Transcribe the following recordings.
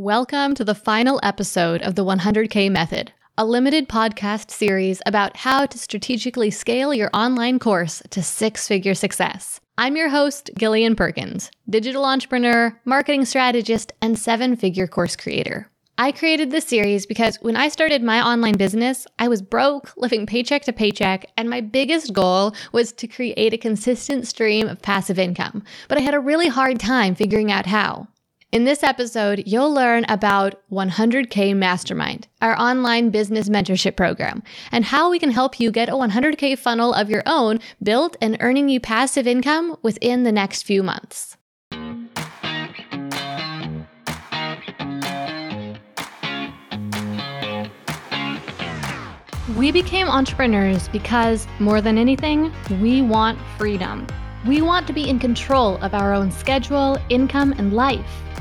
Welcome to the final episode of the 100K Method, a limited podcast series about how to strategically scale your online course to six figure success. I'm your host, Gillian Perkins, digital entrepreneur, marketing strategist, and seven figure course creator. I created this series because when I started my online business, I was broke, living paycheck to paycheck, and my biggest goal was to create a consistent stream of passive income. But I had a really hard time figuring out how. In this episode, you'll learn about 100K Mastermind, our online business mentorship program, and how we can help you get a 100K funnel of your own built and earning you passive income within the next few months. We became entrepreneurs because, more than anything, we want freedom. We want to be in control of our own schedule, income, and life.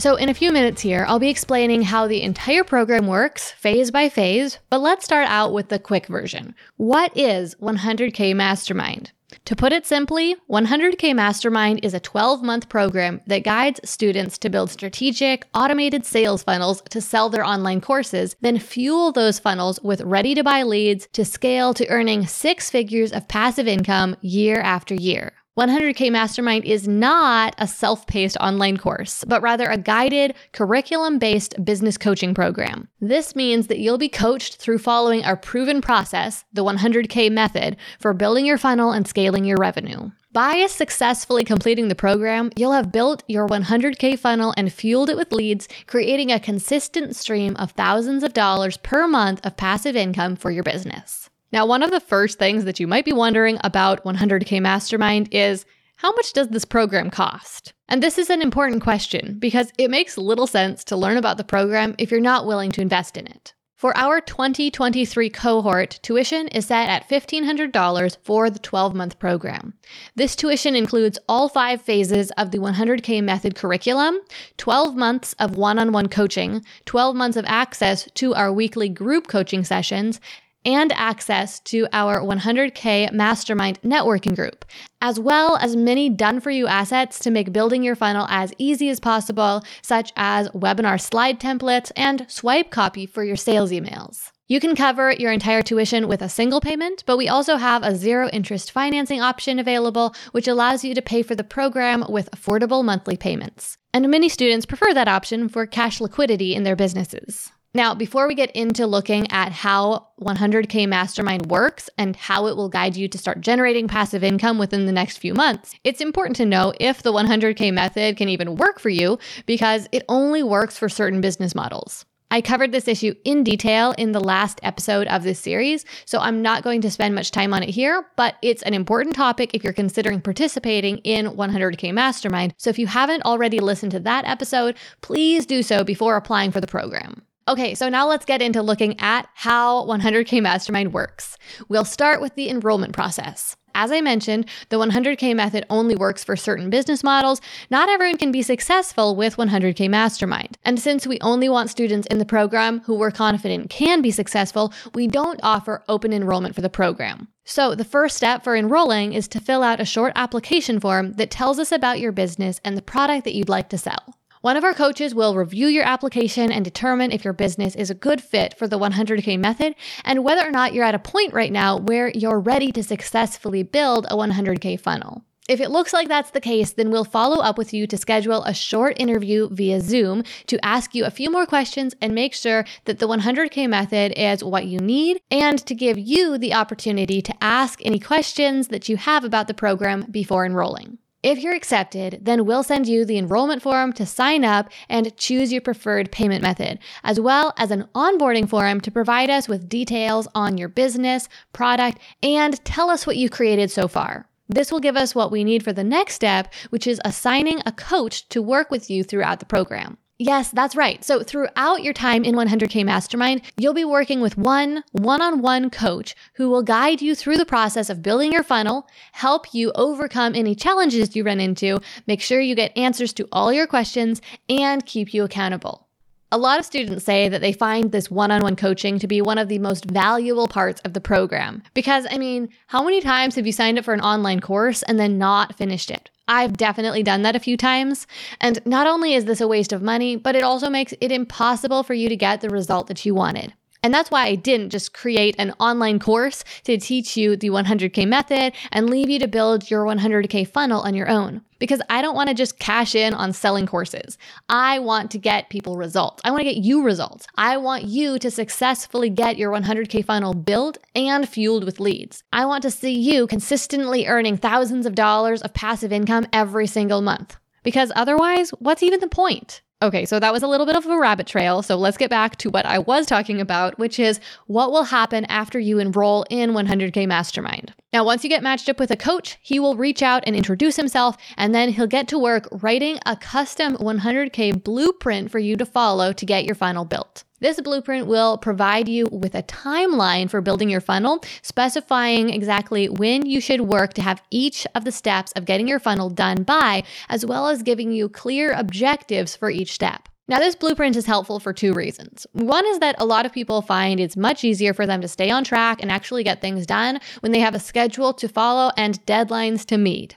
So, in a few minutes here, I'll be explaining how the entire program works phase by phase, but let's start out with the quick version. What is 100K Mastermind? To put it simply, 100K Mastermind is a 12 month program that guides students to build strategic, automated sales funnels to sell their online courses, then fuel those funnels with ready to buy leads to scale to earning six figures of passive income year after year. 100K Mastermind is not a self paced online course, but rather a guided, curriculum based business coaching program. This means that you'll be coached through following our proven process, the 100K method, for building your funnel and scaling your revenue. By successfully completing the program, you'll have built your 100K funnel and fueled it with leads, creating a consistent stream of thousands of dollars per month of passive income for your business. Now, one of the first things that you might be wondering about 100K Mastermind is how much does this program cost? And this is an important question because it makes little sense to learn about the program if you're not willing to invest in it. For our 2023 cohort, tuition is set at $1,500 for the 12 month program. This tuition includes all five phases of the 100K method curriculum, 12 months of one on one coaching, 12 months of access to our weekly group coaching sessions, and access to our 100K Mastermind networking group, as well as many done for you assets to make building your funnel as easy as possible, such as webinar slide templates and swipe copy for your sales emails. You can cover your entire tuition with a single payment, but we also have a zero interest financing option available, which allows you to pay for the program with affordable monthly payments. And many students prefer that option for cash liquidity in their businesses. Now, before we get into looking at how 100K Mastermind works and how it will guide you to start generating passive income within the next few months, it's important to know if the 100K method can even work for you because it only works for certain business models. I covered this issue in detail in the last episode of this series, so I'm not going to spend much time on it here, but it's an important topic if you're considering participating in 100K Mastermind. So if you haven't already listened to that episode, please do so before applying for the program. Okay, so now let's get into looking at how 100K Mastermind works. We'll start with the enrollment process. As I mentioned, the 100K method only works for certain business models. Not everyone can be successful with 100K Mastermind. And since we only want students in the program who we're confident can be successful, we don't offer open enrollment for the program. So, the first step for enrolling is to fill out a short application form that tells us about your business and the product that you'd like to sell. One of our coaches will review your application and determine if your business is a good fit for the 100K method and whether or not you're at a point right now where you're ready to successfully build a 100K funnel. If it looks like that's the case, then we'll follow up with you to schedule a short interview via Zoom to ask you a few more questions and make sure that the 100K method is what you need and to give you the opportunity to ask any questions that you have about the program before enrolling. If you're accepted, then we'll send you the enrollment form to sign up and choose your preferred payment method, as well as an onboarding form to provide us with details on your business, product, and tell us what you created so far. This will give us what we need for the next step, which is assigning a coach to work with you throughout the program. Yes, that's right. So, throughout your time in 100K Mastermind, you'll be working with one one on one coach who will guide you through the process of building your funnel, help you overcome any challenges you run into, make sure you get answers to all your questions, and keep you accountable. A lot of students say that they find this one on one coaching to be one of the most valuable parts of the program. Because, I mean, how many times have you signed up for an online course and then not finished it? I've definitely done that a few times. And not only is this a waste of money, but it also makes it impossible for you to get the result that you wanted. And that's why I didn't just create an online course to teach you the 100K method and leave you to build your 100K funnel on your own. Because I don't want to just cash in on selling courses. I want to get people results. I want to get you results. I want you to successfully get your 100K funnel built and fueled with leads. I want to see you consistently earning thousands of dollars of passive income every single month. Because otherwise, what's even the point? Okay, so that was a little bit of a rabbit trail. So let's get back to what I was talking about, which is what will happen after you enroll in 100K Mastermind. Now, once you get matched up with a coach, he will reach out and introduce himself, and then he'll get to work writing a custom 100K blueprint for you to follow to get your funnel built. This blueprint will provide you with a timeline for building your funnel, specifying exactly when you should work to have each of the steps of getting your funnel done by, as well as giving you clear objectives for each step. Now, this blueprint is helpful for two reasons. One is that a lot of people find it's much easier for them to stay on track and actually get things done when they have a schedule to follow and deadlines to meet.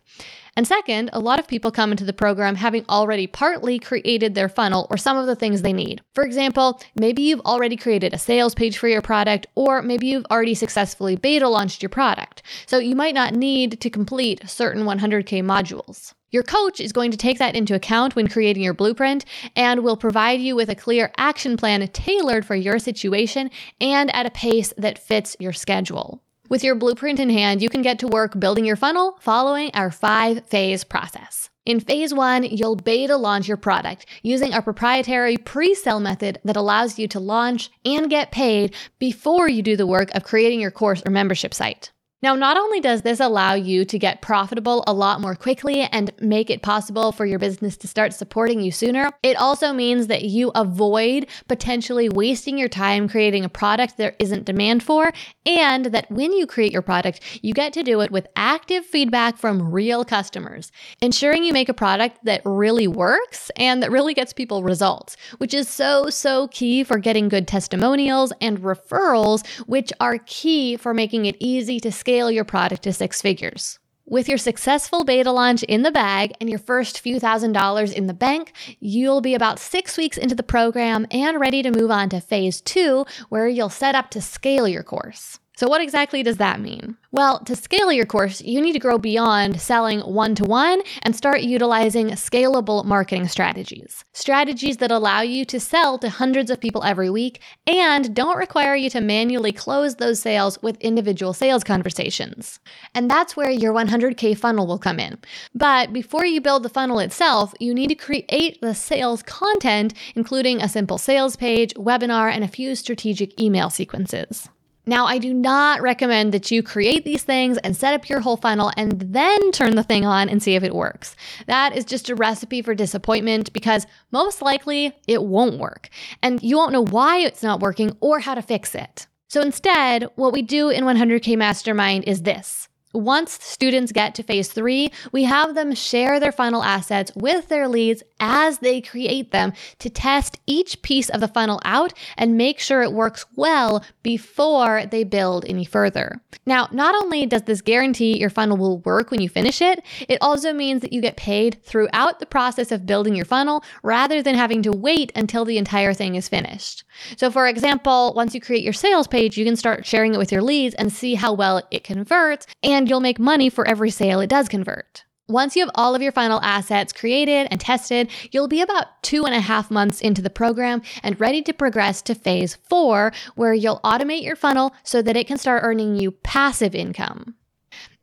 And second, a lot of people come into the program having already partly created their funnel or some of the things they need. For example, maybe you've already created a sales page for your product, or maybe you've already successfully beta launched your product. So you might not need to complete certain 100K modules. Your coach is going to take that into account when creating your blueprint and will provide you with a clear action plan tailored for your situation and at a pace that fits your schedule. With your blueprint in hand, you can get to work building your funnel following our five phase process. In phase one, you'll beta launch your product using our proprietary pre sale method that allows you to launch and get paid before you do the work of creating your course or membership site. Now, not only does this allow you to get profitable a lot more quickly and make it possible for your business to start supporting you sooner, it also means that you avoid potentially wasting your time creating a product there isn't demand for, and that when you create your product, you get to do it with active feedback from real customers, ensuring you make a product that really works and that really gets people results, which is so, so key for getting good testimonials and referrals, which are key for making it easy to scale scale your product to six figures. With your successful beta launch in the bag and your first few thousand dollars in the bank, you'll be about six weeks into the program and ready to move on to phase two, where you'll set up to scale your course. So, what exactly does that mean? Well, to scale your course, you need to grow beyond selling one to one and start utilizing scalable marketing strategies. Strategies that allow you to sell to hundreds of people every week and don't require you to manually close those sales with individual sales conversations. And that's where your 100K funnel will come in. But before you build the funnel itself, you need to create the sales content, including a simple sales page, webinar, and a few strategic email sequences. Now, I do not recommend that you create these things and set up your whole funnel and then turn the thing on and see if it works. That is just a recipe for disappointment because most likely it won't work. And you won't know why it's not working or how to fix it. So instead, what we do in 100K Mastermind is this once students get to phase three, we have them share their final assets with their leads as they create them to test each piece of the funnel out and make sure it works well before they build any further. Now, not only does this guarantee your funnel will work when you finish it, it also means that you get paid throughout the process of building your funnel rather than having to wait until the entire thing is finished. So, for example, once you create your sales page, you can start sharing it with your leads and see how well it converts and and you'll make money for every sale it does convert. Once you have all of your final assets created and tested, you'll be about two and a half months into the program and ready to progress to phase four, where you'll automate your funnel so that it can start earning you passive income.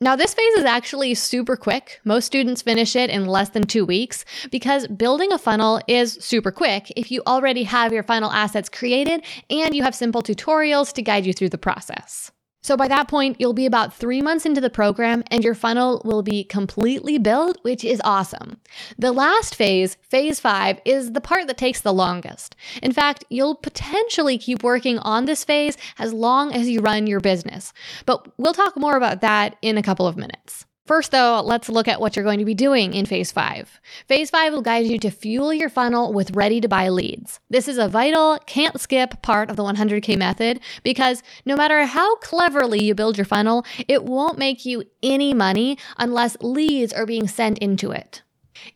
Now, this phase is actually super quick. Most students finish it in less than two weeks because building a funnel is super quick if you already have your funnel assets created and you have simple tutorials to guide you through the process. So by that point, you'll be about three months into the program and your funnel will be completely built, which is awesome. The last phase, phase five, is the part that takes the longest. In fact, you'll potentially keep working on this phase as long as you run your business. But we'll talk more about that in a couple of minutes. First, though, let's look at what you're going to be doing in phase five. Phase five will guide you to fuel your funnel with ready to buy leads. This is a vital, can't skip part of the 100K method because no matter how cleverly you build your funnel, it won't make you any money unless leads are being sent into it.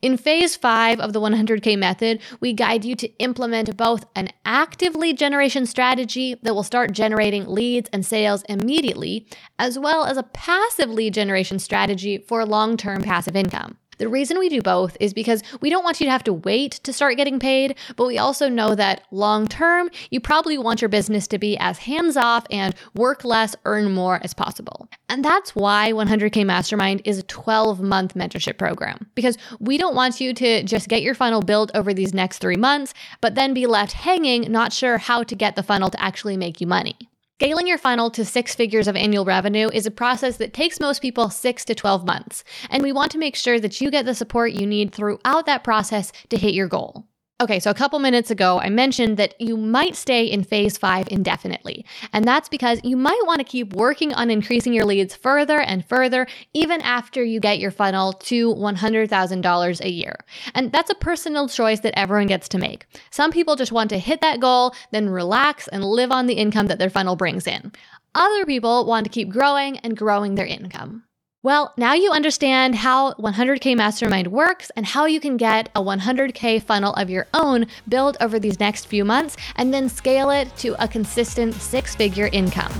In phase five of the 100K method, we guide you to implement both an active lead generation strategy that will start generating leads and sales immediately, as well as a passive lead generation strategy for long term passive income. The reason we do both is because we don't want you to have to wait to start getting paid, but we also know that long term, you probably want your business to be as hands off and work less, earn more as possible. And that's why 100K Mastermind is a 12 month mentorship program, because we don't want you to just get your funnel built over these next three months, but then be left hanging, not sure how to get the funnel to actually make you money. Scaling your funnel to six figures of annual revenue is a process that takes most people six to 12 months, and we want to make sure that you get the support you need throughout that process to hit your goal. Okay, so a couple minutes ago, I mentioned that you might stay in phase five indefinitely. And that's because you might want to keep working on increasing your leads further and further, even after you get your funnel to $100,000 a year. And that's a personal choice that everyone gets to make. Some people just want to hit that goal, then relax and live on the income that their funnel brings in. Other people want to keep growing and growing their income. Well, now you understand how 100K Mastermind works and how you can get a 100K funnel of your own built over these next few months and then scale it to a consistent six figure income.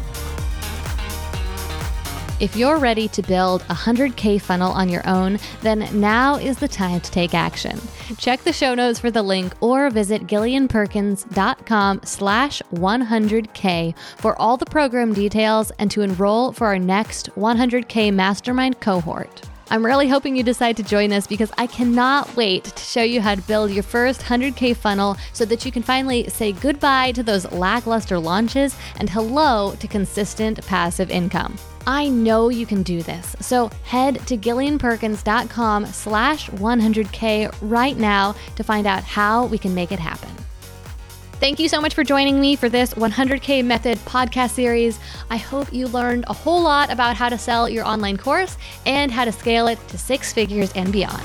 If you're ready to build a 100K funnel on your own, then now is the time to take action. Check the show notes for the link or visit gillianperkins.com slash 100K for all the program details and to enroll for our next 100K Mastermind cohort. I'm really hoping you decide to join us because I cannot wait to show you how to build your first 100K funnel so that you can finally say goodbye to those lackluster launches and hello to consistent passive income. I know you can do this. So head to gillianperkins.com slash 100K right now to find out how we can make it happen. Thank you so much for joining me for this 100K Method podcast series. I hope you learned a whole lot about how to sell your online course and how to scale it to six figures and beyond.